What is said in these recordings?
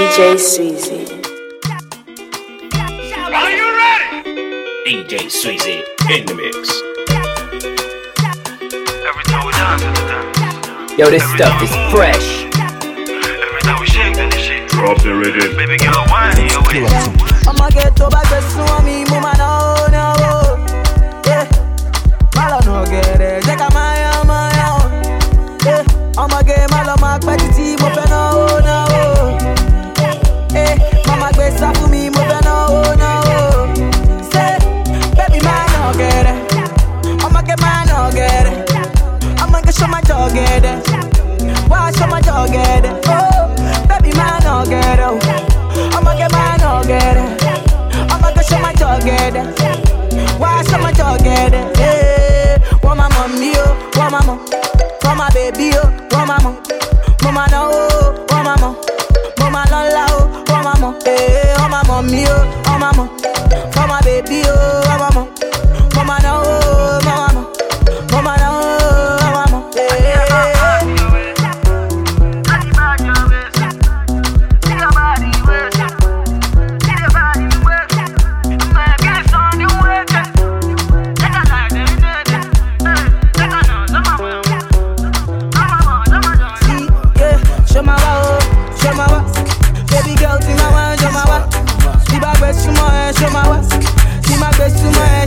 DJ Sweezy. Are you ready? DJ Sweezy in the mix. Every time we dance, it's dance. Yo, this stuff is fresh. Every time we shake, then it's shake. Drop the rhythm. Baby girl, wine in your way. ọmọ gẹ̀ẹ́tò bá gbé súnmọ́ mi mo máa náwó náwó. Yeah. má lọ nà gẹ̀rẹ̀ jẹ́ ká máa yan máa yan o. Yeah. ọmọge má lọ máa pẹ́ títí mo fẹ́ ṣọ́ máa jọ gẹ̀dẹ̀ wá ṣọ́ máa jọ gẹ̀dẹ̀. Oh, bébí máa nà gẹ̀rẹ̀ o ọmọge máa nà gẹ̀rẹ̀ ọmọge ṣọ́ máa jọ gẹ̀dẹ̀ wá ṣọ́ máa jọ gẹ̀dẹ̀. Eh, wọ́n máa mọ̀ mí o wọ́n máa mọ̀ wọ́n máa bèbí o wọ́n máa mọ̀ mo máa náwó o wọ́n máa mọ̀ mo máa lọ́la o wọ́n máa mọ̀ Eh, wọ́n máa mọ̀ mí o wọ́n máa mọ̀ wọ́n máa bèbí o wọ́n máa mọ̀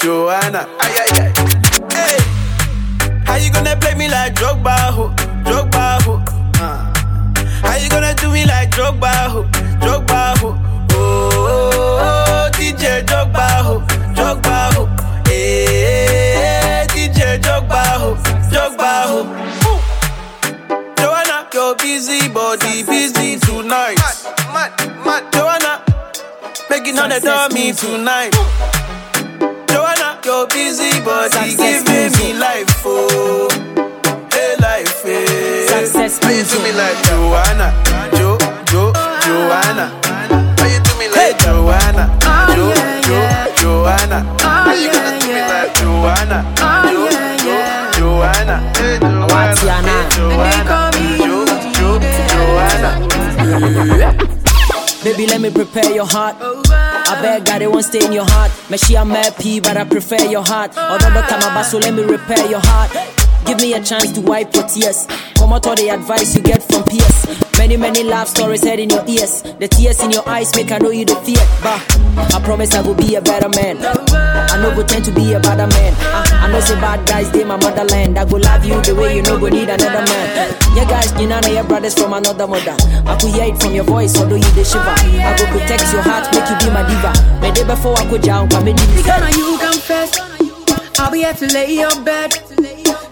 Joanna. Ay, ay, ay. Hey, how you gonna play me like Drogba, ho? Drogba, ho? Uh. How you gonna do me like Drogba, ho? Drogba, ho? Oh, oh, oh, DJ Drogba, ho? Drogba, ho? Hey, DJ Drogba, ho? Drogba, ho? Joanna, you're busy, body busy tonight. Mad, mad, mad. Joanna, making all the dummy tonight. Joanna, you're busy, body Success giving me life, oh, hey life, hey. Success How you do me like Joanna, Jo, Jo, Joanna, Why you do me like that? Joanna, ah, Jo, Jo, Joanna, ah, How you gonna do me like? Joanna, ah, Jo, Jo, Joanna, Hey, Joanna. Watiana. Joanna, Jo, Joanna. Baby, let me prepare your heart. I beg God, it won't stay in your heart. Me she a mad P, but I prefer your heart. Although the time about so let me repair your heart. Give me a chance to wipe your tears. Come out all the advice you get from peers. Many, many love stories head in your ears. The tears in your eyes make I know you the fear. But I promise I will be a better man. I know go tend to be a better man. I, I know say bad guys, they my motherland. I go love you the way you know go need another man. Yeah, guys, you know your brothers from another mother. I could hear it from your voice, although you the shiver. I go protect your heart, make you be my diva. Me day before I go down, come in. Gonna you confess I'll be here to lay your bed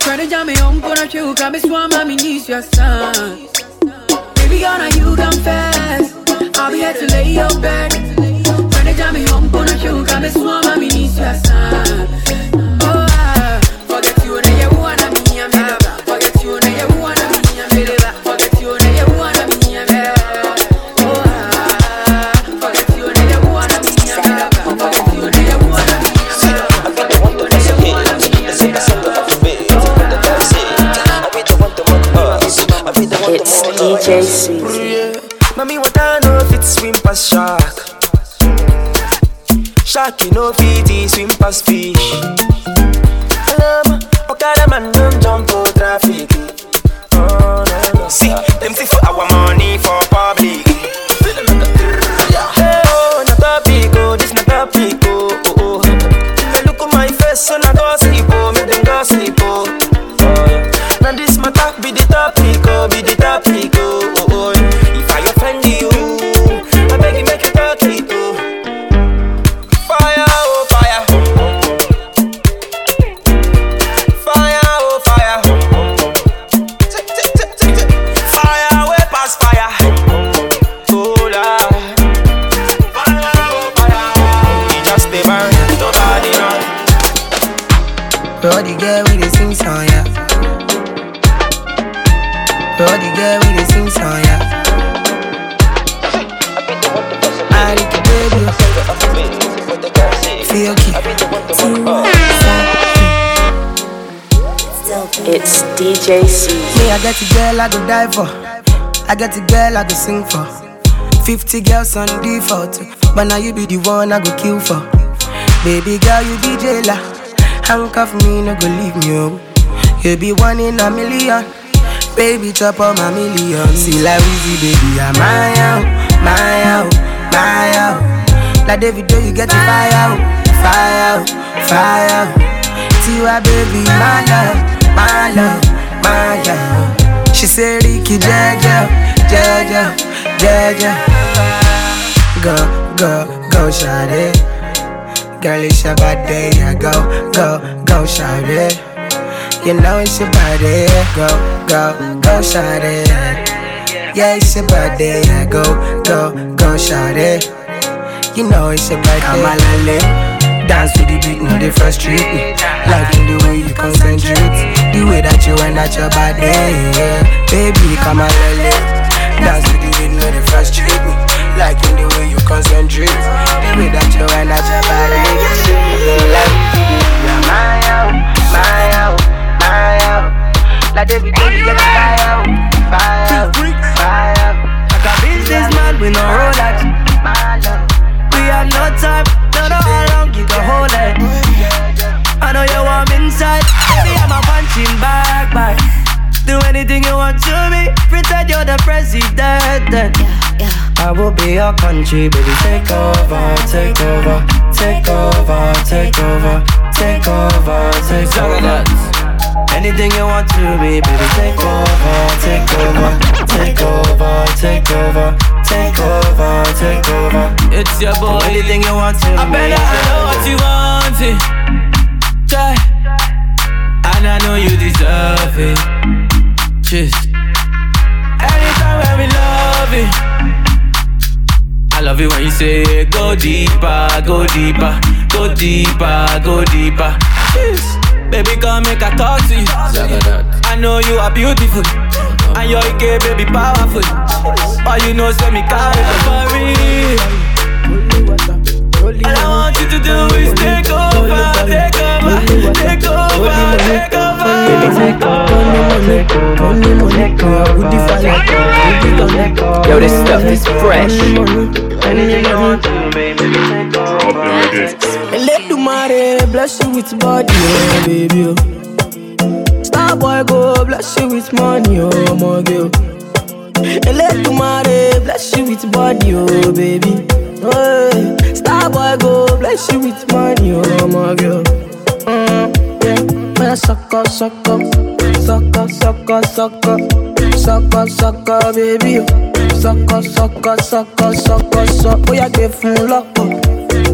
Try to jam me home gonna Come swam me needs your son Baby gonna you confess I'll be here to lay your bed Try to jam me home gonna Come swam me needs your son Mami, Yeah. Mommy, what I know if swim past shark. Shark, you know, fit swim past fish. Alarm, Okada man, don't jump to traffic. Oh, no, no, See, them see for our money for public. Hey, oh, not topic, oh, this not topic, oh, oh, oh. Hey, look at my face, so not It's DJ C. Me, I get a girl I go die for. I get a girl I go sing for. 50 girls on default. But now you be the one I go kill for. Baby girl, you be jailer. Handcuff me, no go leave me home. You be one in a million. Baby, top of my million. See like Weezy, baby, I'm my out, my out, my out. Like David, you get the fire out, fire fire out. Tiwa, baby, my love, my love, my love. She say Ricky Jaja, Jaja, Jaja. Go, go, go, shawty. Girl, it's your body, yeah. Go, go, go, shawty. You know it's your body, go, go, go, shawty. Yeah, it's your body, yeah. Go, go, go, shawty. You know it's your. I'm a lale. Dance to the beat, no they frustrate me. Liking the way you concentrate, the way that you wind at your body, yeah. Baby, come on, lele. Dance to the beat, no they frustrate me. Liking the way you concentrate, the way that you wind at your body, yeah. Like, yeah, my out, my out, my out. Like every day you get fire out, fire out, fire out. Like a businessman, we no roll love. We have no time, don't know how long you can hold it. I know you want me inside, baby, I'm a punching bag, bag. Do anything you want to me, pretend you're the president. Then. I will be your country, baby. Take over, take over, take over, take over, take over, take over. Anything you want to me, baby. Take over, take over, take over, take over, take over. It's your boy. Anything you want to I better I know what you want it. Try. And I know you deserve it. Just anytime when we love it. I love it when you say go deeper, go deeper, go deeper, go deeper. Just, baby, come make I talk to you. I know you are beautiful. And your gay baby powerful. All you know, say me carry for real. All I want you to do is take over, take over, take over, take over. Yo, this stuff is fresh. Let the money bless you with body, oh baby. Oh. Star boy go bless you with money, oh my girl. Let the money bless you with body, oh baby. Oh, star boy go bless you with money, oh my girl. Mm, yeah, man, suck up, suck up, suck up, suck up, suck up, suck up, suck up, baby. oh. Suck up, suck up, suck up, suck up, suck up. Oh yeah, give him lock up.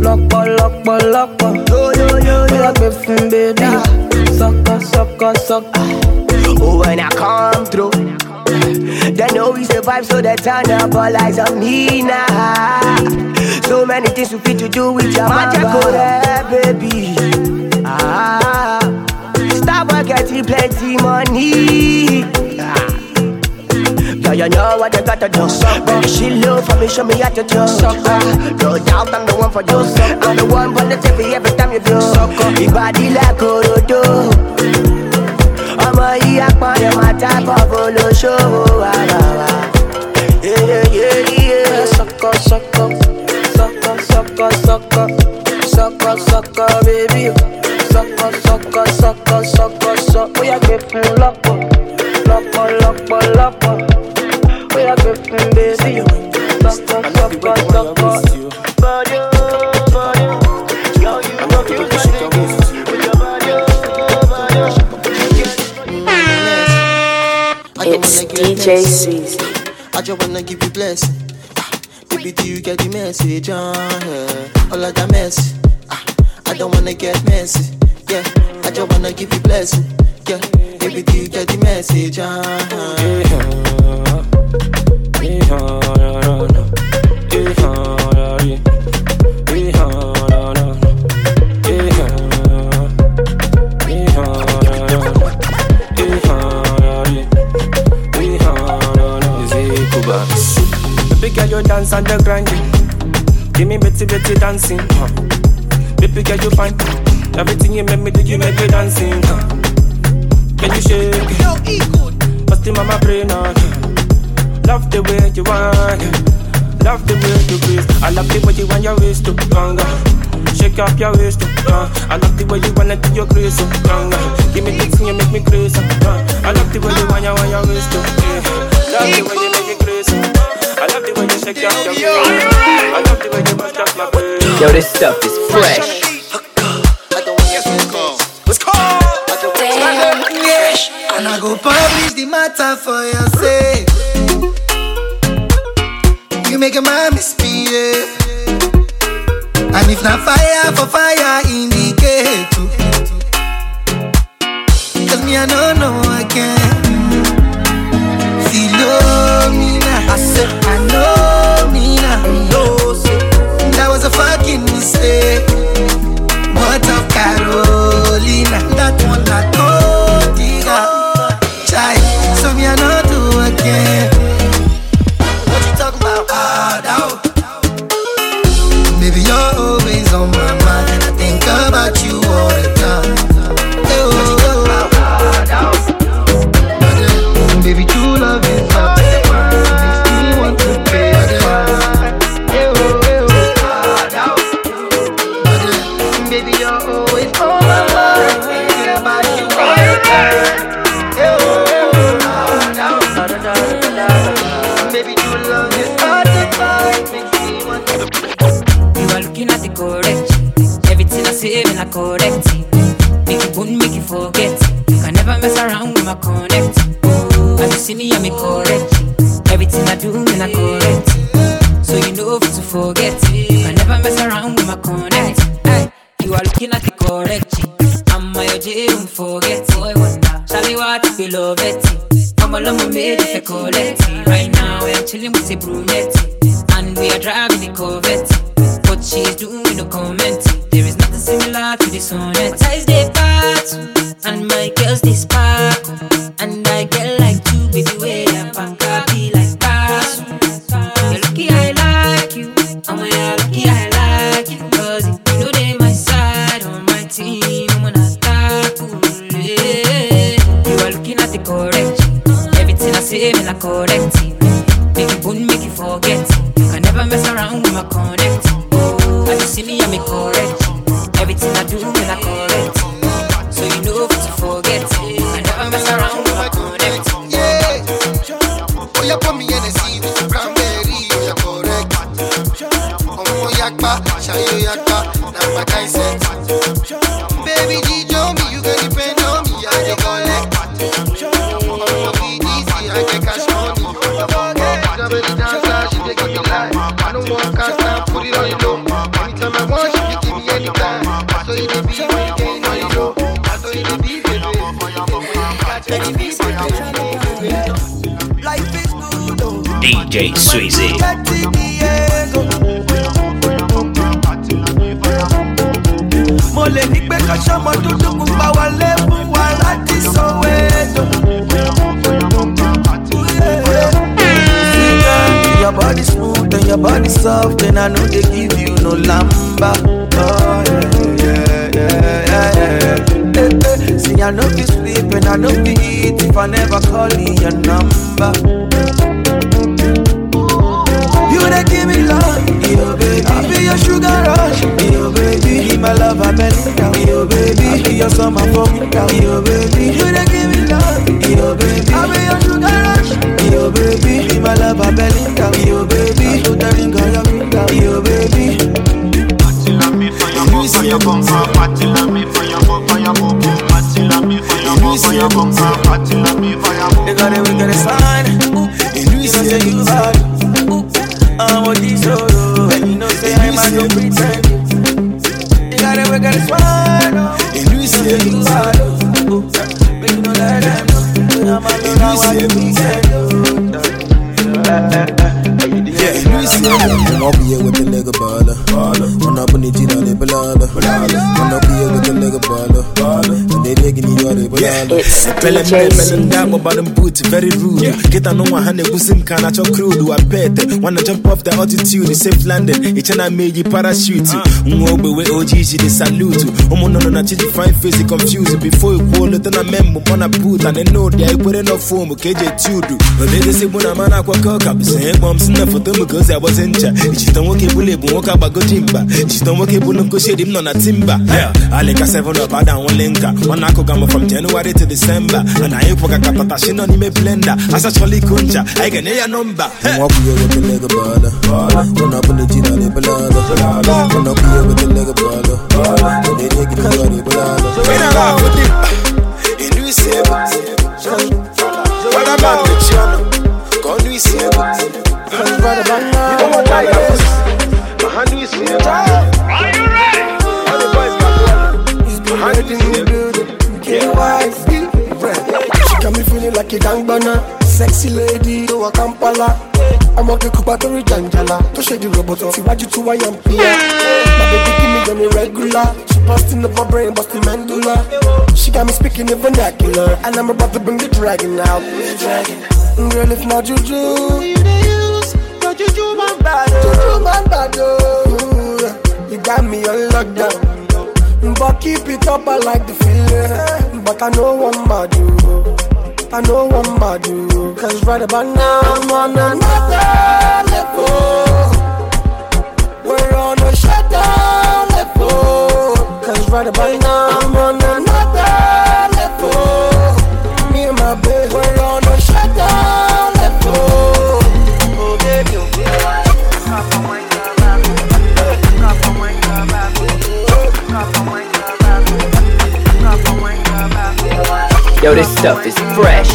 lọ́pọ̀ lọ́pọ̀ lọ́pọ̀ bóyá gbé fún bébí sọ́kọ́ sọ́kọ́ sọ́kọ́. Oh, when I come through, they know we survive, so they turn up all eyes on me now. So many things we fit to do with your magic, baby. Ah, stop getting plenty money. Ah. Yeah, you know what you gotta do. Baby, she low for me, show me how to do. Ah, no doubt I'm the one for you. I'm the one for the TV every time you do. Your body like Orodo. ọmọ yìí apọ̀lẹ̀ máa tábọ̀ bolóṣòwò àbàwà. sọ́kọ́ I wanna give you blessing. Yo, this stuff is fresh. And I go publish the matter for yourself. You making my misbehave. And if not fire for fire, indicate. Cause me, I don't know I can't. stay see me, I'm correct. courage. Everything I do, when I call. Yeah, Louisiana. Come up here with the nigga baller. Run up on the Gina de Balala. Run up here with the nigga baller. And they taking the yard the Balala. Pele mele mele ndamo bottom boot, very rude. Get a no one hand, Gusim can at your crew. Do a pet. Wanna jump off the altitude, safe landing. It's an amazing parachute. Mwobe we OGG, they salute. Omo no no na chichi fine face, confused. Before you call it, then I memo on a boot. And I know they put in a form, KJ Tudu. But they say, when I'm an aqua cock up, say, bombs in the them because I was in cha. Ichi ton woke bule bu woka bago timba. Ichi ton woke bu no go shade him no na timba. Yeah, I like a seven up I down one linka. One ako gama from January to December. And I ain't poka katata she no ni me blender. As a choli kuncha, I get a I'm here here. And they digging you, they balala. When I laugh with it, in Louis Sable. What about the channel? Go Louis Sable. You know what I is? My hand Louis Sable. Are you ready? Got. My hand Louis Sable. She got me feeling like a gangbana Sexy lady, to a Kampala ọmọ kíkúpa tó rí jàǹjàlá tó ṣe di rọ̀bọ̀tọ̀ síwájú tó wáyà ń pìyà. My baby give me on a regular She busting up my brain, busting medulla She got me speaking in vernacular And I'm about to bring the dragon out Girl, if not juju Your bad oh. Juju man bad oh. You got me on lockdown But keep it up, I like the feeling. But I know I'm mad you oh. I know I'm mad you oh. Cause right about now I'm on another level. We're on a shutdown level. Cause right about now I'm on Yo, this stuff is fresh.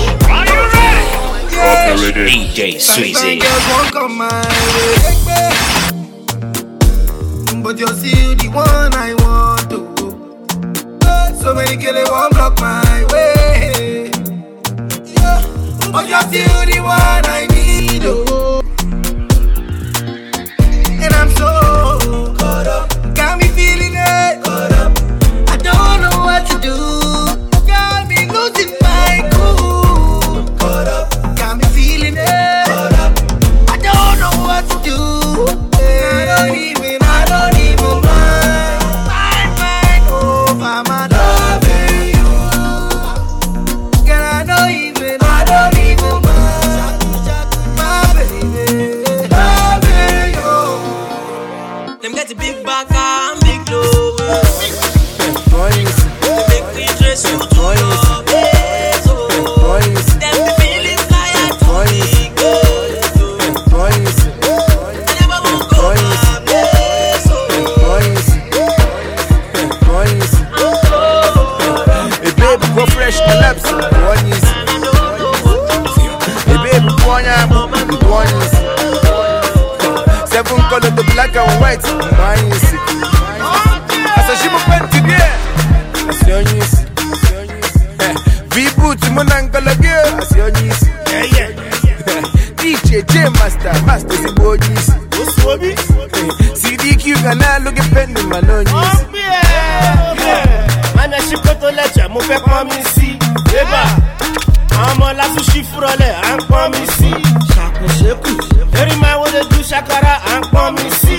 DJ Sweezy. Girls won't come my way. But you're still the one I want to. So many kill it won't block my way. But you're still mo fẹ́ pọ́n mi sí. Bébà, àwọn ọmọ látúnṣí fúrọ̀lẹ̀ à ń pọ́n mi sí. Ṣàkóṣekù, eré máa wọlé ju ṣàkàrà à ń pọ́n mi sí.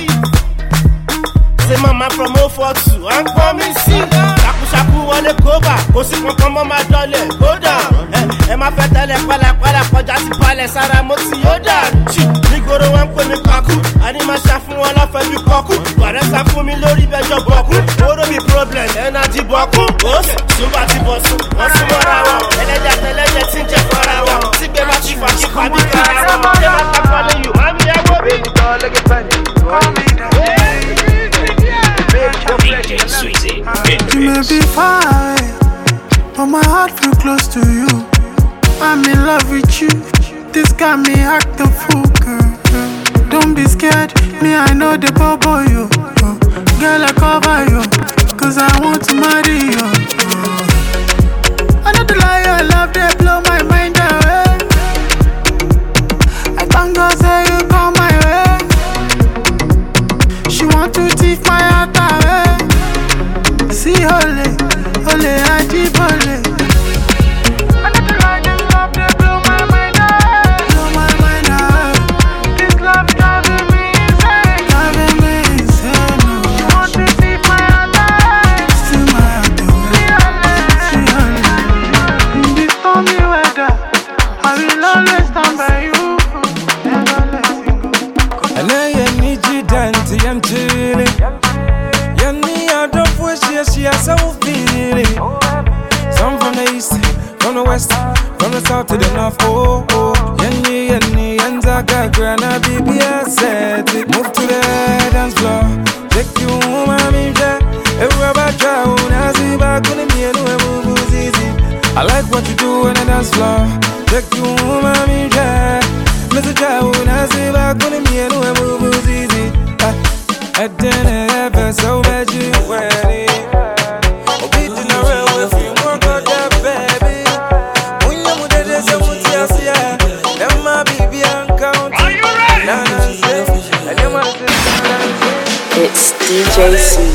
Ṣé màmá from 042 à ń pọ́n mi sí. Ṣàkúṣàkú wọlé kóbà, kò sí kankan mọ́ máa dọ́lẹ̀ kódà. Ẹ máa fẹ́ tẹ́lẹ̀ pálapàla kọjá sí balẹ̀ sára mo ti yóò dà. Ṣì nígboro wọn ń pè mí kakú, àní máa wọn lọ́fẹ̀ẹ́ bí kọ́kú. Bàrẹ́ sá fún mi lórí bẹjọ bọ̀kú. Problem, ẹnájí bọ̀kú. Bóòsì, Zumba ti bọ̀ sùn, wọ́n. Ẹlẹ́jà jẹ. Tí gbé ti fà kí ta bí? The You may be far but my heart feel close to you. I'm in love with you. This got me act a fool, girl. Don't be scared, me I know the bubble you. Uh, Girl, I cover you, cause I want to marry you. sauti da na fo Yanni yanni yanzu aka grana bibiya set it. Move to the dance floor. Take you home, mami mja Ewa oh, bacha unaziba kuni mienu emubu zizi. I like what you do on the dance floor. Take you Jason.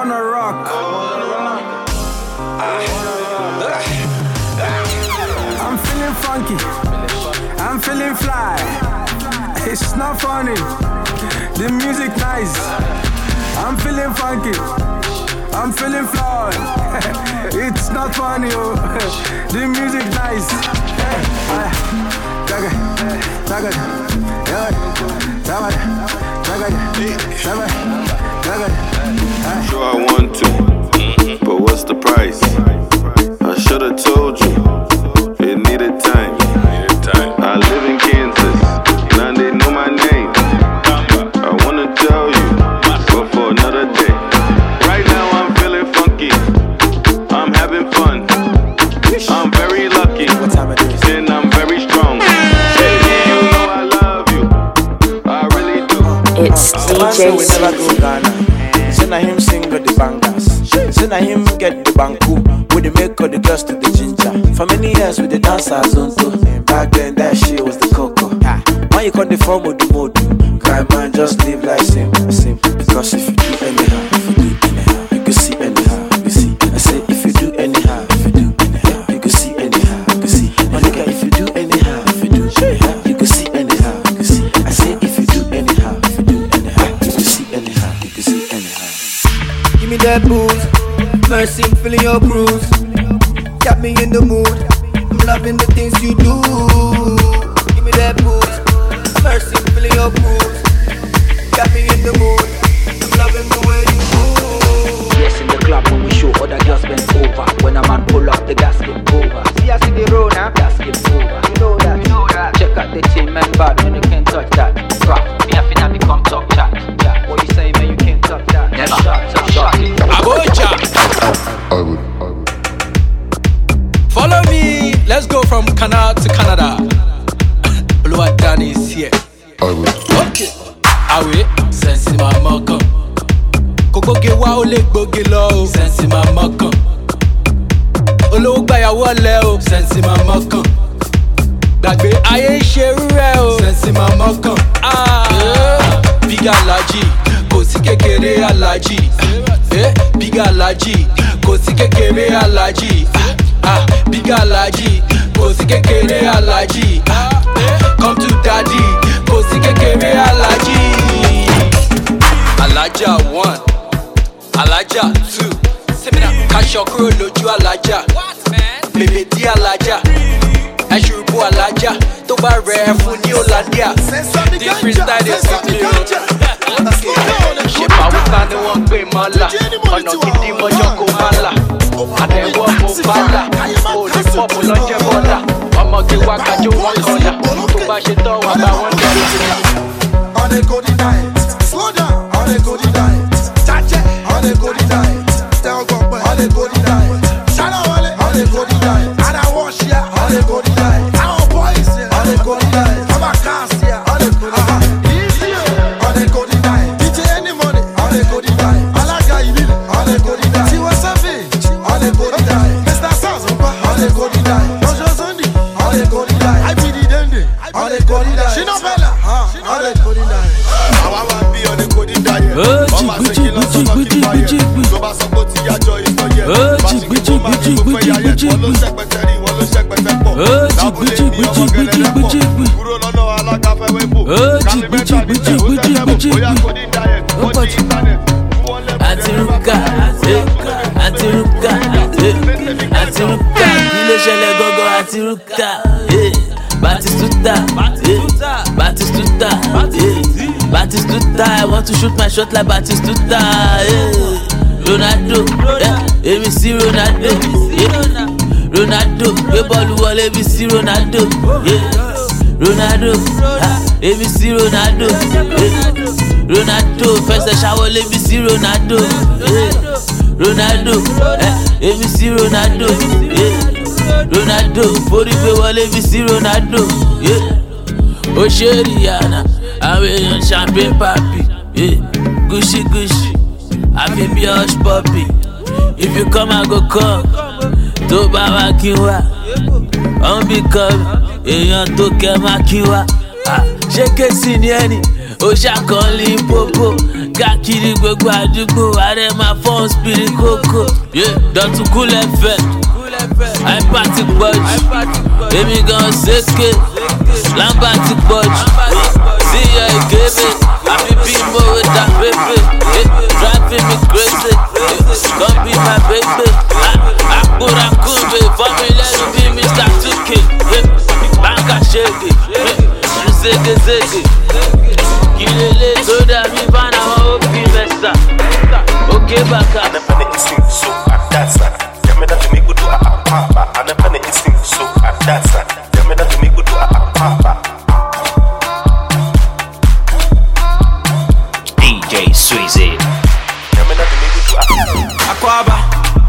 wanna rock. I'm feeling funky. I'm feeling fly. It's not funny. The music nice. I'm feeling funky. I'm feeling fly. it's not funny. Oh. the music nice. Sure, I want to, but what's the price? I should've told you, it needed time. I live in him get the banku with the make all the girls to the ginger. For many years with the dancers on too. Back then that shit was the cocoa. Why you call the form of the mode, cry man just live like same, same. Because if you do anyhow, if you do anyhow, you can see anyhow, you can see. I say if you do anyhow, if you do anyhow, you can see anyhow, you can see. My nigga, if you do anyhow, if you do anyhow, you can see anyhow, you can see. I say if you do anyhow, if you do anyhow, you can see anyhow, you can see anyhow. Give me that boo your. Got me in the mood. alade, ah, pica alade, você quer querer alade, ah. Fẹ́wẹ́ bò. kálí mẹ́ta nílẹ̀ ó tẹ́tẹ́ bò. bóyá kò ní dáyẹ̀ ó di íńtánẹ̀tì. àti rúkà eh, àti rúkà eh, àti rúkà kí ló ṣẹlẹ̀ gọ́gọ́ àti rúkà eh, batistuta eh, batistuta eh, batistuta i want to shoot my shot like batistuta eh, ronaldo eh, èmi sí ronaldo eh, ronaldo gbé bọ́ọ̀lù wọlé èmi sí ronaldo eh, ronaldo ah, èmi sí ronaldo. Ronaldo fẹsẹ̀ ṣàwọlé èmi sí ronaldo. Ronaldo èmi sí ronaldo. Ronaldo forí gbé wọlé èmi sí ronaldo. Ó ṣe rihanna àwọn èèyàn champagne papi. Gucci gucci àfi bí hush puppy if you come i go come. Tó bá wá kí wá ọ̀n bí kan èèyàn tó kẹ́ má kí Ah, ṣé kéésì ni ẹni ó ṣàkọọ́lì pópó káàkiri gbogbo àdúgbò ààrẹ máa fọ́n spiri kókó. Dọ̀tún kúlẹ̀ fẹ́ àìpá ti pọ̀ jù. Èmi gan ṣèké lámbà ti pọ̀ jù. Síyọ ìkébé. Àfi bí mo wé ta pépé driving me crazy come be my baby. Ah, àkúrà kúbe fọ́mi lẹ́nu bí mr tuke Eh, báńkà ṣègè ṣègèṣègè kí lélẹ̀ tó dàbí bánà wọn ó bí mẹ́sà òkè bàkà. DJ Sweezy. Akwaaba,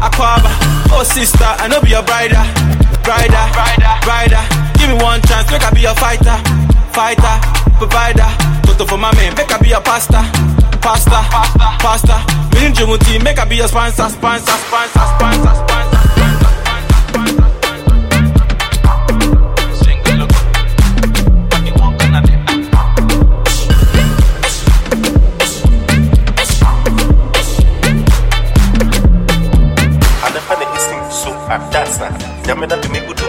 Akwaaba, oh sister, I know be your brider, brider, brider, brider. Give me one chance, make I be your fighter, fighter, provider. Toto for my man, make I be your pasta, pasta, pasta, pasta. Me and Jumuti, make I be your sponsor, sponsor, sponsor, sponsor, sponsor.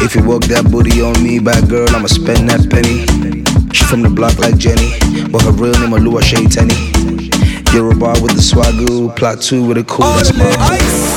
If you work that booty on me, bad girl, I'ma spend that penny. She from the block like Jenny, but her real name Alua Shay Tenny. You're a bar with the swagoo, plot two with a cool. That's my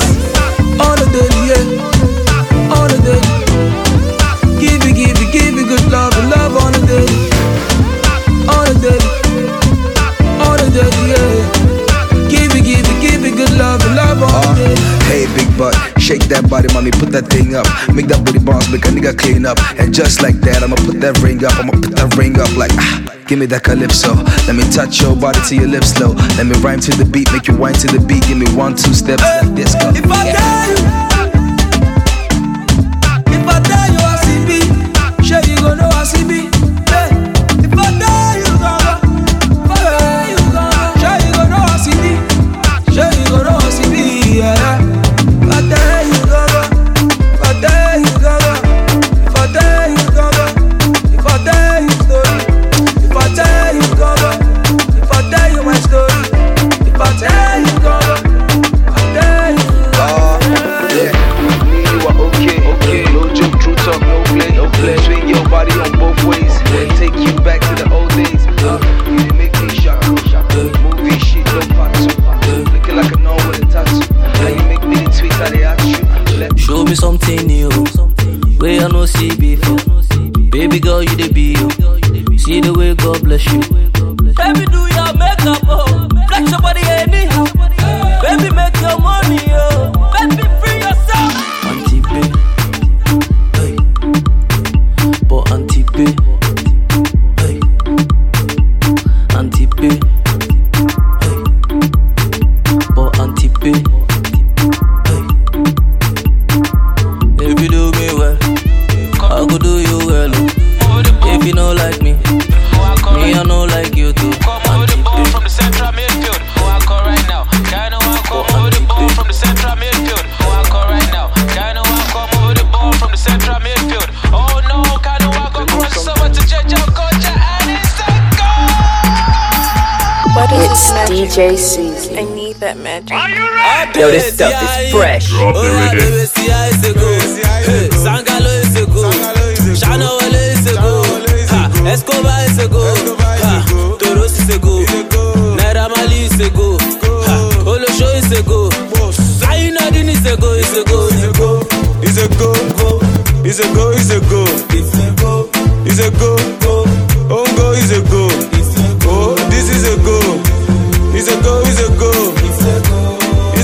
shake that body, mommy, put that thing up. Make that booty bounce, make a nigga clean up. And just like that, I'ma put that ring up, I'ma put that ring up like ah. Give me that calypso. Let me touch your body to your lips slow. Let me rhyme to the beat, make you whine to the beat. Give me one, two steps like this. Go. If I tell you, if I tell you I see me, sure you gon' know I see me.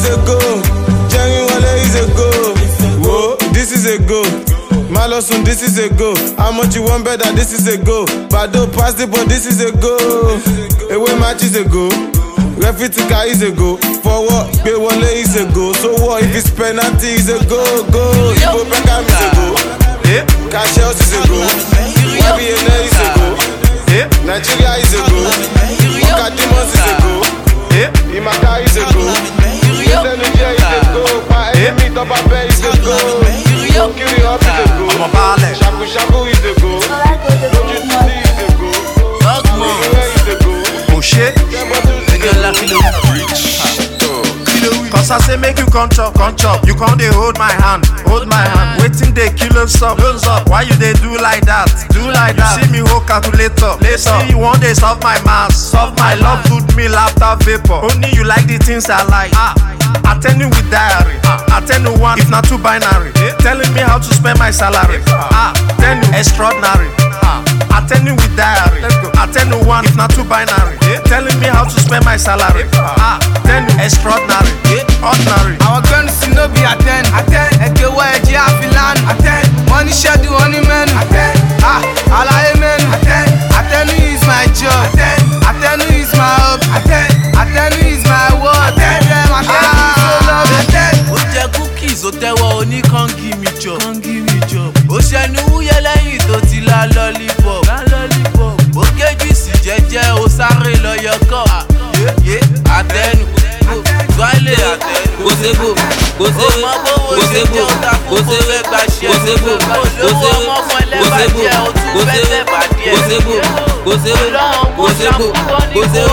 Is a go, Jerry Wale is a go, whoa, this is a go. Malosun, this is a go. How much you want better? This is a go. Bado pass the but this is a go. Away match is a go. Refitika is a go. Forward, pay wale is a go. So what if it's penalty is a go, go. Ibo Beckham is a go. Cassius is a go. YBNA is a go. Nigeria is a go. Okadimos is a go. Imaka is a go. Emi Toba Be is a go. Kiri up is a go. Shaku Shaku is a go. Loju Titi is a go. Iwe is a go. Cause I say make you come chop, come chop. You come they hold my hand, hold my hand. Waiting they kill us up, us up. Why you they do like that? Do like that. See me hold calculator, later. See you one day solve my mass, solve my love, good me laughter vapor. Only you like the things I like. Ah. Attending with diary, ah. attend to one if not two binary. Telling me how to spend my salary. Ah, then you extraordinary. Ah. Attending with diary, attend to one if not two binary. Telling me how to spend my salary. Ah, then you extraordinary, ordinary. Àwọn gbẹ́nu sí no be attend. attend. Ẹ̀kẹ́ wọ ẹ̀jẹ̀ àfilàn. attend. Ṣẹ́dú wọ́n ní mẹ́nu. attend. Ah, àlàyé mẹ́nu. attend. Attend is my job. attend. Attend is my hope. attend. Attend tó tẹ́wọ́ oní kàn gí mi jọ. Ó ṣẹnu wúyẹ lẹ́yìn tó ti la lollipop ó kéjì sí jẹ́jẹ́ ó sáré lọ́yọ̀kọ̀ àtẹnu. Gbálẹ̀ àtẹnu. Kòsébò kòsébò kòsébò kòsébò kòsébò kòsébò kòsébò kòsébò kòsébò kòsébò kòsébò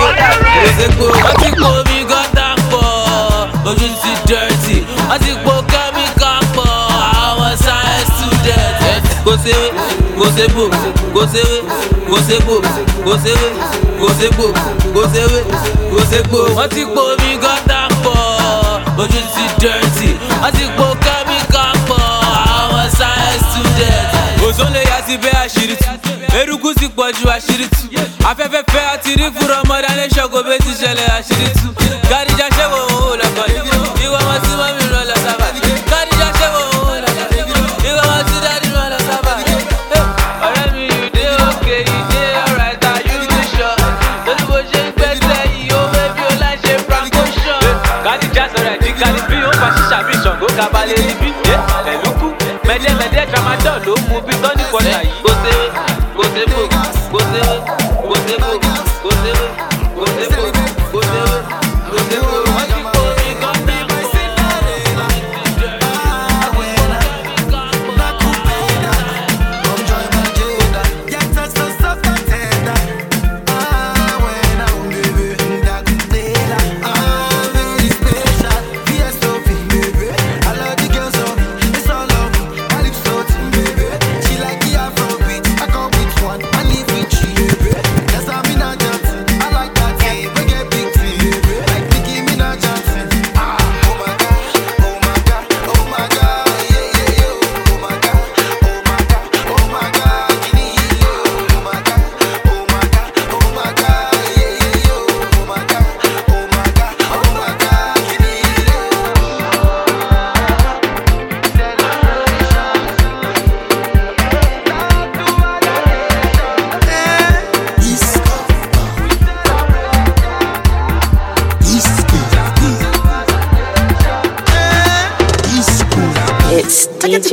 kòsébò. wọ́n ti po omi gọ́tà pọ̀ ojú ti dẹ́rẹ́tì. Wọ́n ti po ká. sewe go sebo go sewe go sebo go sewe go sebo go sewe go sebo. wọ́n ti po omi gọ́tà pọ̀ ojú ti dẹ́rẹ́tì wọ́n ti po kẹ́míkà pọ̀ àwọn science student. òzòlè yà ti bẹ́ àṣírí tu eruku ti pọ̀ ju àṣírí tu afẹ́fẹ́fẹ́ àti rí fúnra ọmọdé alẹ́ ṣọ́kò bẹ́ẹ̀ ti ṣẹlẹ̀ àṣírí. abalẹ̀ ibi. Ẹ̀lúkú mẹ́dẹ́mẹ́dẹ́ tramadol ló mu bí tọ́ni kọ́tà yìí.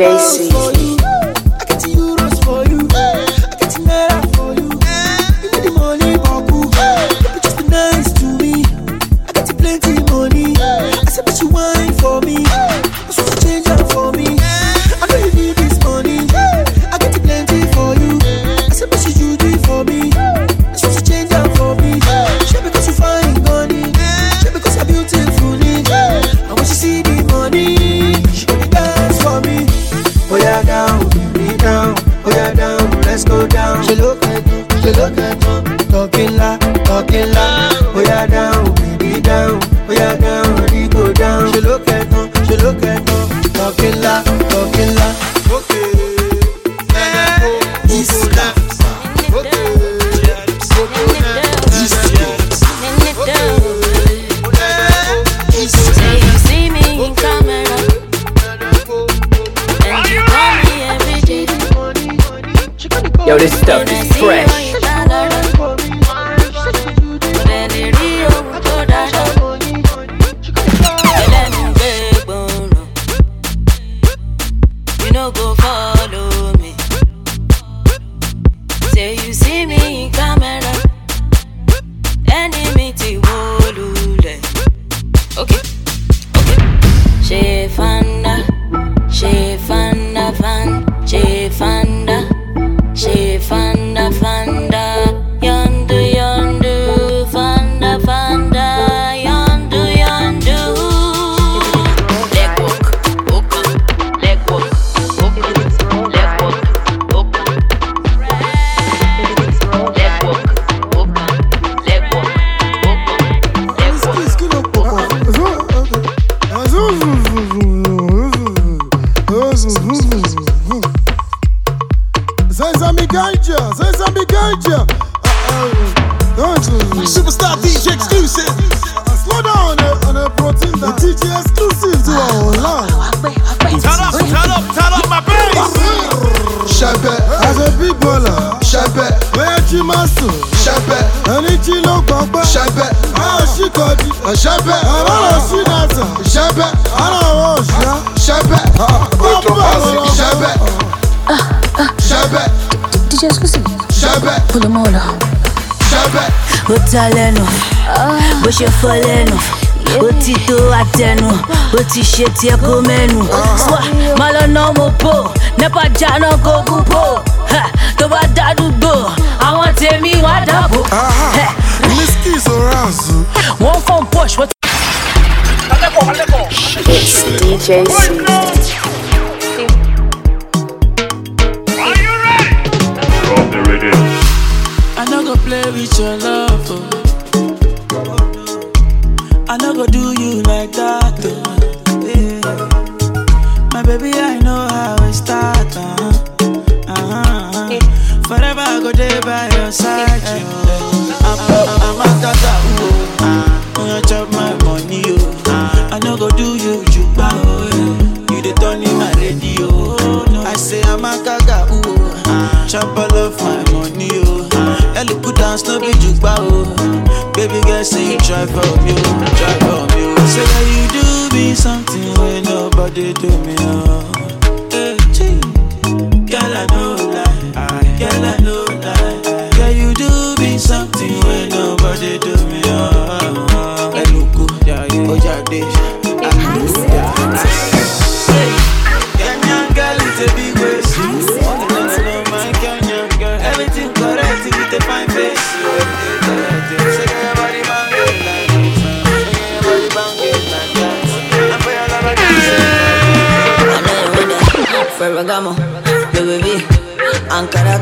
JC. talent o ah. bó ṣe fọ́ lẹ́nu ó tó àtẹnu ó ti tiẹ̀ kó mẹ́nu ah. swa má lọ ná mo bò nípa jáná kó kú bò tó bá dádúgbò àwọn tèmi wá dábò. Misky ah, Sorazu. wọ́n fọ́n push wọ́n ti. alẹ́kọ̀ọ́ alẹ́kọ̀ọ́. It's DJ C. I no go play with your love. try for you, try for me. Say that you do me something when nobody do me. Oh.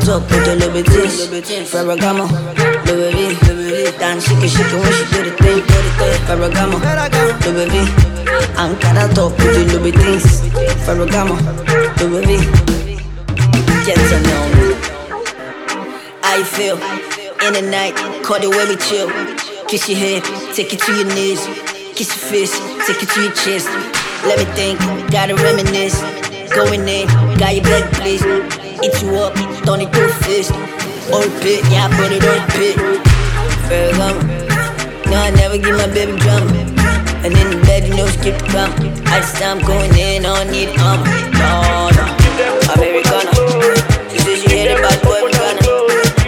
Hot up with your little bitch, Ferragamo, Louis V. Dance shake it, shake it when she do the thing, do the thing. Ferragamo, Louis V. Ankara top with your little bitch, Ferragamo, Louis V. Jets alone. I feel in the night, call the way we chill. Kiss your head, take it to your knees. Kiss your face, take it to your chest. Let me think, gotta reminisce. Going in, got your back, please. Eat you up, Tony through fist. Old pit, yeah, I put it on pit. Ferragamo. No, I never give my baby drama. And in the bed, you know, skip the. I just I'm going in, I don't need um. No, no, Americana. She says she hate a bad boy, Ghana.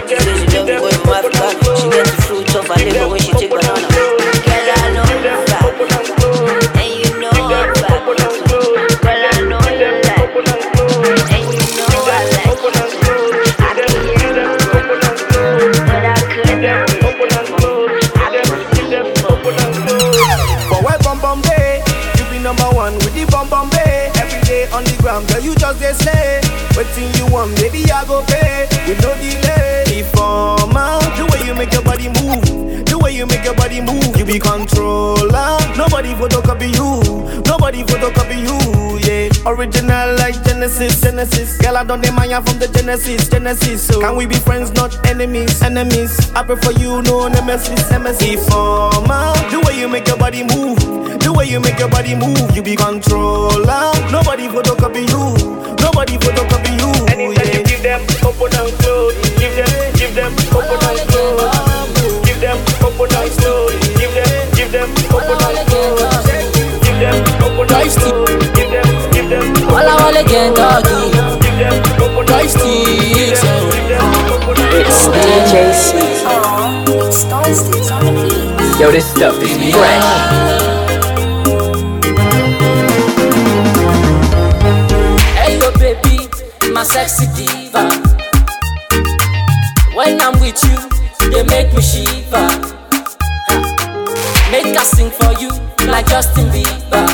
She says she love me, boy, from Africa. She gets the fruit of her labor when she take banana. You just get slay. Waiting you want, baby, I go pay with no delay. Informer, the way you make your body move, the way you make your body move, you be controller. Nobody photocopy you, nobody photocopy you, yeah. Original like Genesis, Genesis. Girl, I don't demand ya from the Genesis, Genesis. So can we be friends, not enemies, enemies? I prefer you, no nemesis, nemesis. Informer, the way you make your body move, the way you make your body move, you be controller. Nobody photocopy you, nobody photocopy you. Anytime you give them open and close, give them, give them open and close, give them open and close, give them, give them open and close, give them open and close, Walla doggy. Sticks. It's DJ C. Yo, this stuff is fresh. Hey yo baby, my sexy diva. When I'm with you, they make me shiver. Make I sing for you like Justin Bieber.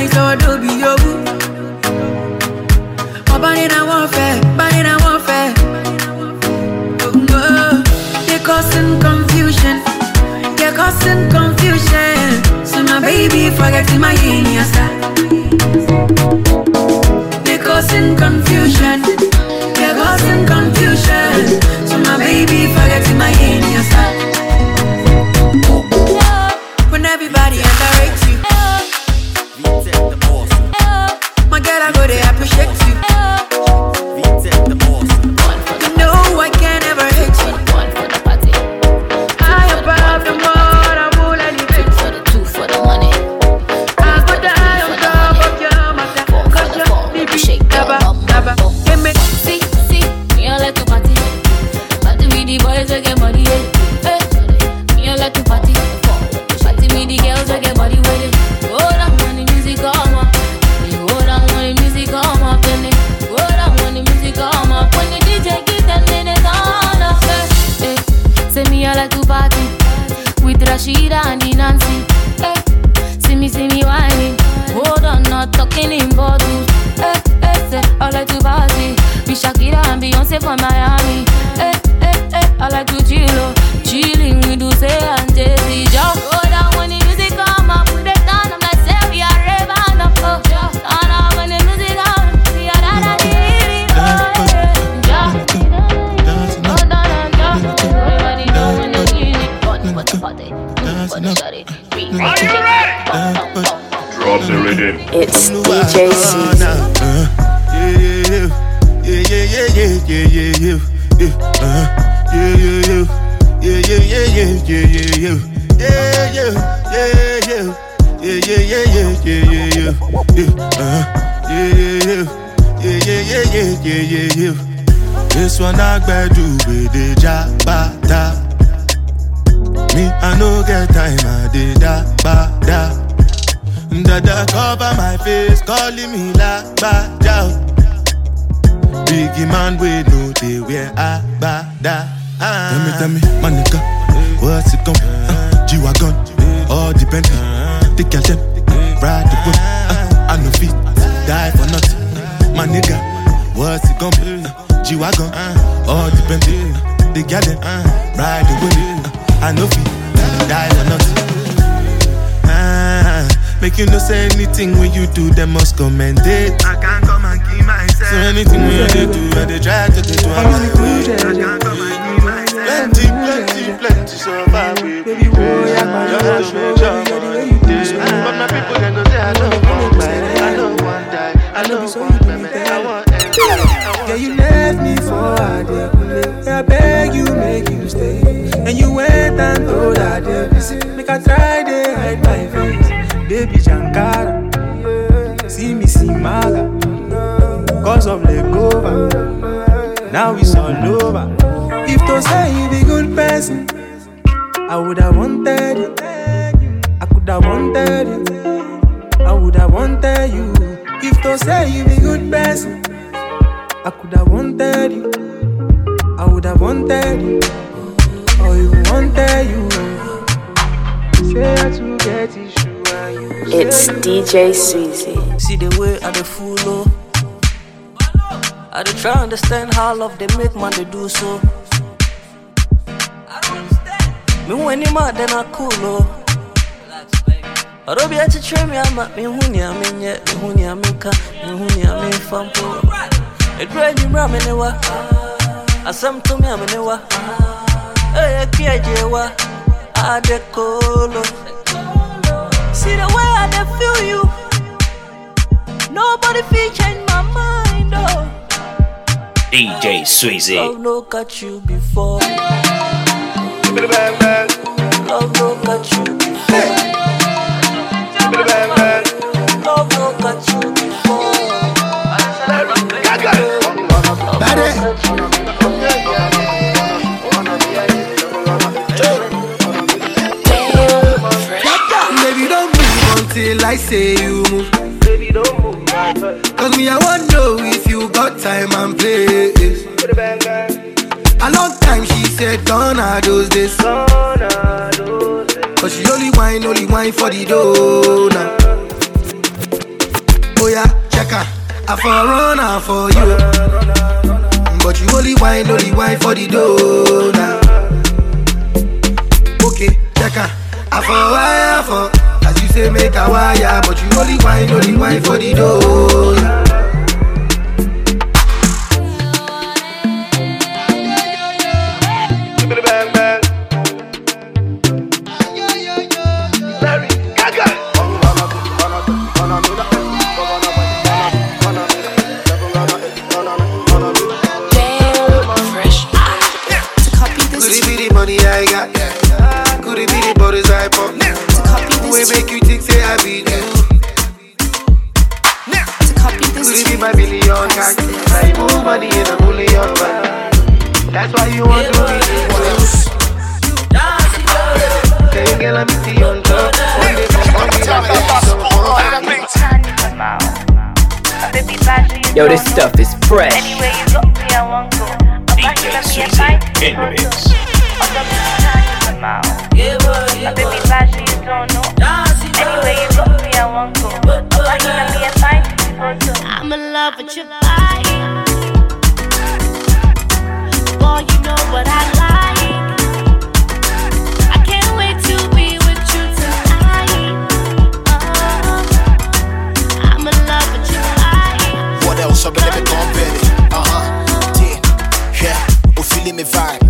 Realize how I be you. Oh, but in a warfare, but in a warfare. Oh, oh. They're causing confusion. They're causing confusion. So my baby forgetting my yes. They're causing confusion. They're causing confusion. So my baby forgetting my yes. This one I do with the jabata. Me, I no get time, I did da ba da. Dada cover my face, calling me la ba da. Biggie man, we know they wear a bada. Tell me, tell me, my nigga, what's it come? Uh, G-Wagon, all depend. Take your time, ride the whip. Uh, I know fit, die for nothing. My nigga, what's it gonna be? Uh, G-Wagon, all depend. They got it, ride the whip. Uh, I know fit, die for nothing. Ah, make you no say anything when you do, them must commend it. I can't come and keep myself. So anything when you do, when they try to do, I'm like, wait. I can't come and keep myself. Plenty, plenty, plenty survive with. Baby, boy, I'm just to make sure money day. But my people, they go say, I don't want die, I don't want die, I don't want me, I want Yeah, you left me for a day. I beg you, make you stay. And you went and told. Listen, make I try to hide my face. Baby Jankara, see me, see Maga. Cause of Legova, now it's all over. If to say you be good person, I would have wanted it. I could have wanted it. I would have wanted you. If to say you be good person. I could have wanted you. I would have wanted you. Oh, or you wanted you. Say I to get issue It's DJ Sweezy. See the way I dey follow. Oh. I dey try understand how love they make man they do so. Me when you mad then I cool oh. Ɔdɔ bi akyekyere me ama mehu nea menyɛ mehu nea menka mehu nea memfa mpo ɛduru anwummerɛ a me ne wa. Asɛm to me a me ne wa. Ɛyɛ kiagye wa. Ade kolo oh. See the way I dey feel you. Nobody feel change my mind oh. DJ Sweezy. Love no catch you before I say you move. Baby, don't move. Cause me, I want know if you got time and place. A long time she said, gonna those days. Cause she only wine, only wine for the dough now. Oh yeah, check her. I for run her for you. But you only wine, only wine for the dough now. Okay, check her. I for wire for. As you say, make a wire. But you only wine, only wine for the dough. We make you think say I be you. Could it be my million cock? I move money in a million man. That's why you want to be the one. Say you girl, I'm the on top. One day from one day back Yo, this stuff is fresh. DJ Sweezy in the mix. I'm in love with your body. Boy, you know what I like. I can't wait to be with you tonight. Oh, I'm in love with your body. What else? I'm living on baby. Uh huh. Yeah. Yeah. Feeling me vibe.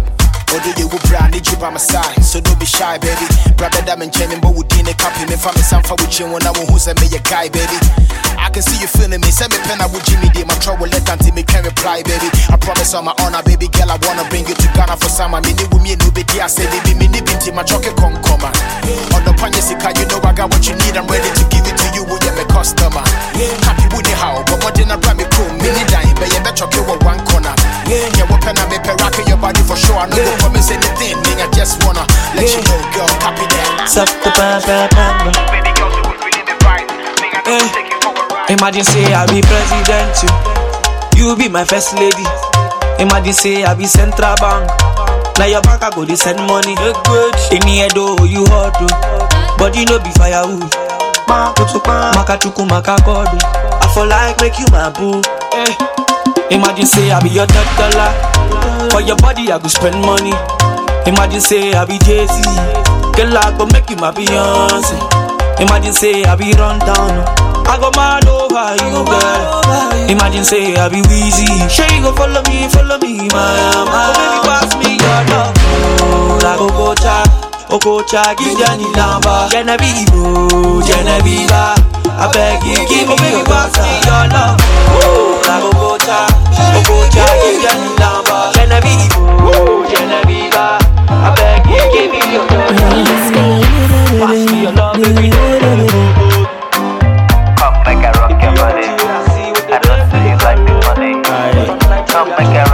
Although you will brand need you by my side, so don't be shy, baby. Brother, that man came in, but we didn't copy me. Family, some for with you when I who's a me a guy, baby. I can see you feeling me. Send me pen, I would Jimmy D. My trouble, let until me can reply, baby. I promise on my honor, baby girl, I wanna bring you to Ghana for summer. Me with me, no baby. I say, baby, me need my chocolate come. On the panya you know I got what you need. I'm ready to give it to you, my customer. Happy with the how, but what did I bring me cool? Dying, but you better with one corner. Yeah, weapon, I make rocking your body for sure. I no go promise anything. I just wanna let you know, girl, copy that. Suck the bam bam. Eh, Imagine say I be president you. you be my first lady. Imagine say I be central bank. Now your bank I go dey send money. In the head oh you hot oh, but you know be firewood. Makachuku makakodo. I for like make you my boo. Eh. Imagine say I be your third dollar. For your body I go spend money. Imagine say I be Jay Z. Girl I go make you my Beyonce. Imagine say I be run down. I go mad over you, girl. Imagine say I be Weezy. Sure you go follow me, follow me, my my. Oh baby, pass me your love. I go go cha, Okocha, give Danny number. Genevieve, Genevieve. I beg you, give me your me your love. Oh, go go Okocha, give Danny number. Genevieve, Genevieve. I beg you, give me your love. Pass me your love, baby. Come make I rock your body. I say you like the money. Come make I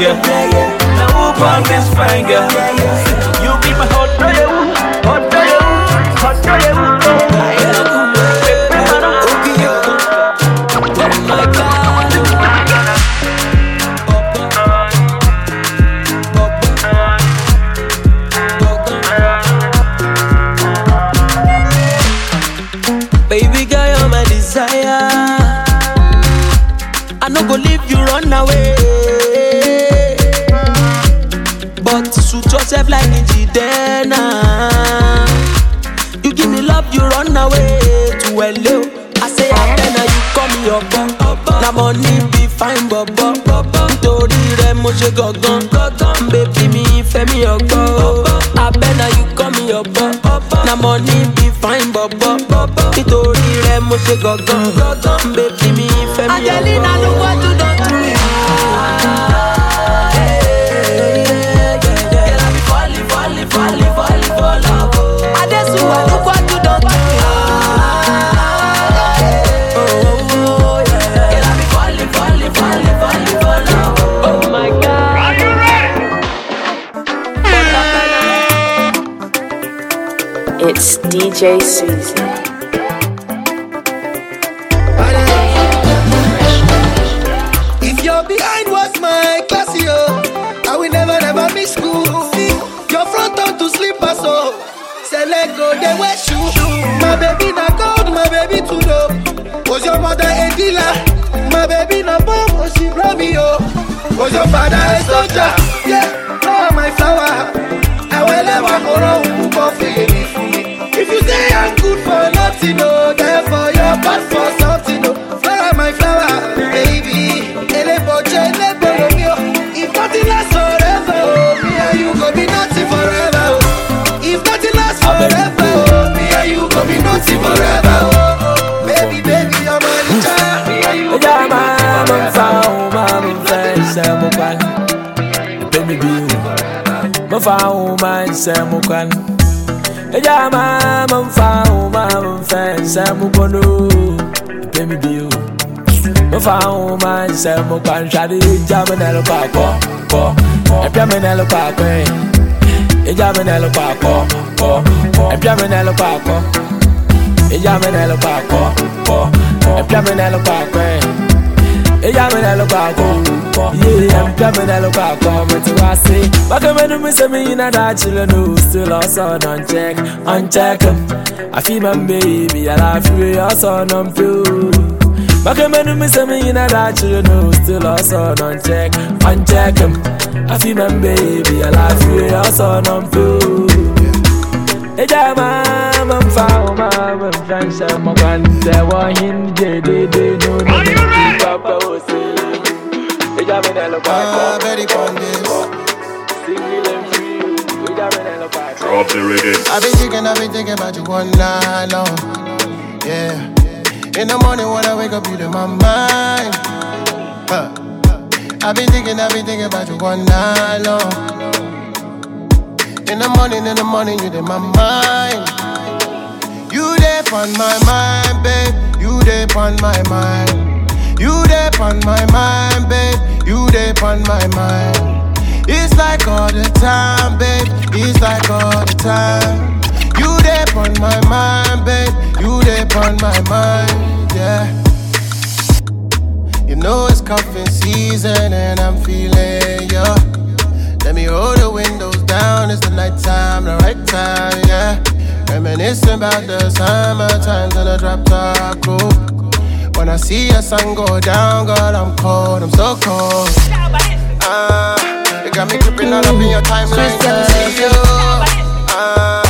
Yeah, yeah. Now who this fine? Na money be fine, bobo. Nítorí rẹ̀ mo ṣe gangan. Baby mi fẹ́ mi ọgbọ́n. Abẹ́nà you call me your bum. Na money be fine, bobo. Nítorí rẹ̀ mo ṣe gangan. Baby mi fẹ́ mi ọgbọ́n. Angelina look what you don to me. Girl, I be to slipper, so select go, they wear. My baby na gold, my baby too your mother? My baby bomb, oh, she me, your father soldier? Yeah, oh my flower. I will never go wrong, who for nothing, no, therefore you're bad for something, no. Flower, my flower, baby. Eleboche, elebolo mio. If nothing lasts forever, oh, me and you go be nothing forever, oh. If nothing lasts forever, oh, me and you go be nothing forever, oh. oh. Baby, baby, you're my child. Me and you go be nothing forever. Baby, be mo fa wo ma nsɛ mo kwan ɛgya ma mo fa sẹ́mu gbọ́nú tẹ́mi bí o. mo fa ahun máa ń sẹ́mu pàṣẹ ìjà mi náà ló pa kọ́ kọ́ ẹ̀pẹ́ mi náà ló pa pẹ́. Ìjà mi náà ló pa kọ́ kọ́ ẹ̀pẹ́ mi náà ló pa kọ́ ìjà mi náà ló pa kọ́ ẹ̀pẹ́ mi náà ló pa pẹ́. Ìjà mi náà ló pa kọ́. Me na ɛlo kɔ akɔ mo ti wá sí. Bakemenu me say me inna that chillin' no Still also on check, on check I feel my baby, I love you, also on feel Bakemenu me say me inna that chillin' no Still also on check, on check I feel my baby, I love you, also on feel Eja ma man fa o ma man fan sa mo kan se wa hin je de de no no no papa o se Eja me na lo pa ko very free, we got me na lo pa drop the rhythm. I've been thinking, I've been thinking about you all night long. Yeah. In the morning when I wake up, you in my mind. Huh. I've been thinking, I've been thinking about you all night long. In the morning, in the morning, you in my mind. You there on my mind, babe. You there on my mind. You there on my mind, babe. You there on my mind. It's like all the time, babe. It's like all the time. You there on my mind, babe. You there on my mind, yeah. You know it's cuffing season and I'm feeling ya. Let me roll the windows down. It's the nighttime, the right time, yeah. Reminiscing about the summer times in the drop cool. When I see a sun go down, girl, I'm cold. I'm so cold. Ah, you got me creeping all up in your timeline. See you. Ah,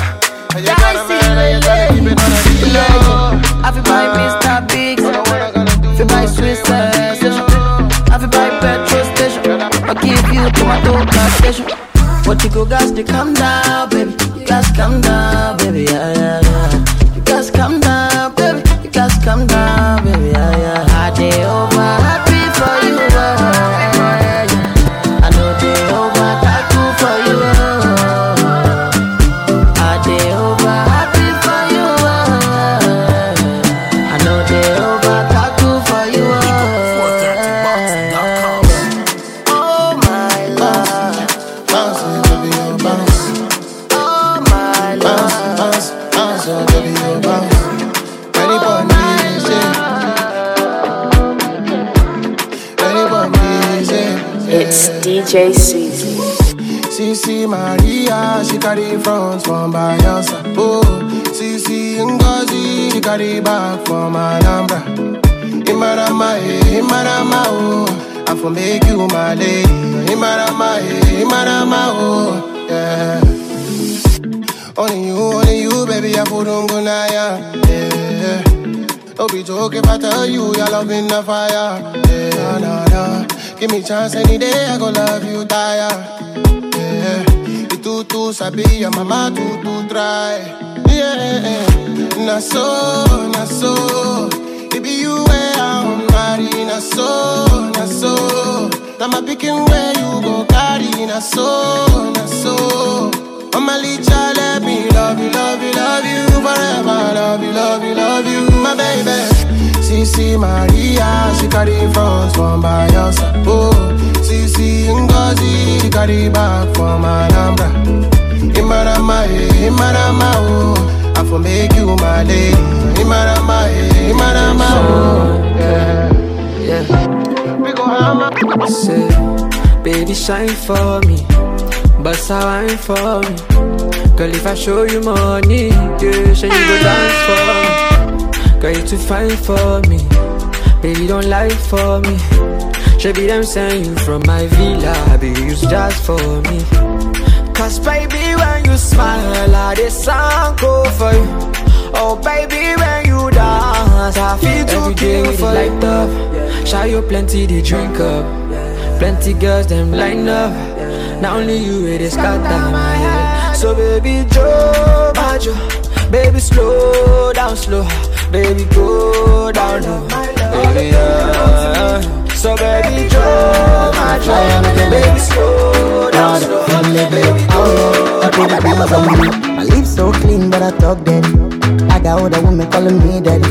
and you got a man and you gotta keep it on the low. I feel buy Mr. Biggs. Feel buy Swiss station. I feel buy petrol station. I give you tomato gas station. But you go gas to calm down, baby. Gas calm down, sabi, your mama too, too try. Yeah, na so, na so. It be you where I'm married, na so, na so. Now my picking where you go carry, na so, na so. Mama Licha, let me love you, love you, love you forever. Love you, love you, love you, my baby. CC Maria, she carry front from Bayelsa. Oh, CC Ngozi, she carry back from Anambra. Imarama, Imarama, oh. I for make you my lady. Imarama, Imarama, oh. Yeah, yeah. We go hammer. Say, baby, shine for me. Bust a wine for me. Girl, if I show you money, yeah, sure you go dance for me. Girl, you too fine for me. Baby, don't lie for me. Should be them saying you from my villa, baby, you just for me. Cause baby, when you smile, I this song go for you. Oh baby, when you dance, I feel too Every day cute for light up. Show you plenty to drink up. Plenty girls them line up. Not only you, it is got my head. So baby, Joe, Bajo. Baby, slow down, slow. Baby, go down low. Baby, yeah. So baby, draw my try Joe, Bajo. Baby, slow down, slow. Baby, go I put me. My lips so clean, but I talk dirty. I got older women calling me daddy.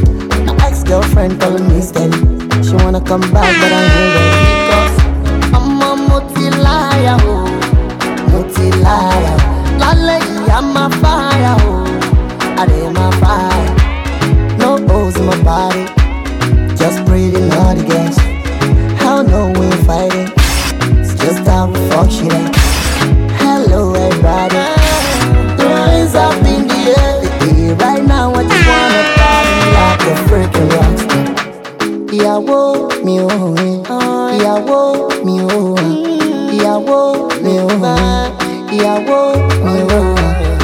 My ex-girlfriend calling me steady. She wanna come back, but I ain't ready. Cause I'm a multi-liar, oh. Multi-liar. Lale, fuck shit up. Hello, everybody. Throw up in the air. Right now, I just wanna party like a freaking rockstar. Ìyàwó mi ò rìn, ìyàwó mi ò rìn, ìyàwó mi ò rìn, ìyàwó mi ò rìn.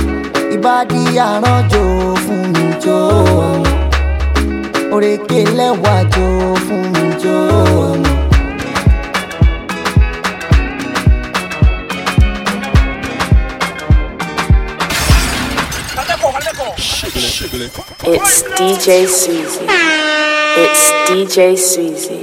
Ìbàdí àránjò fún mi jó. Òrèké lẹ́wà jó It's DJ Sweezy. It's DJ Sweezy.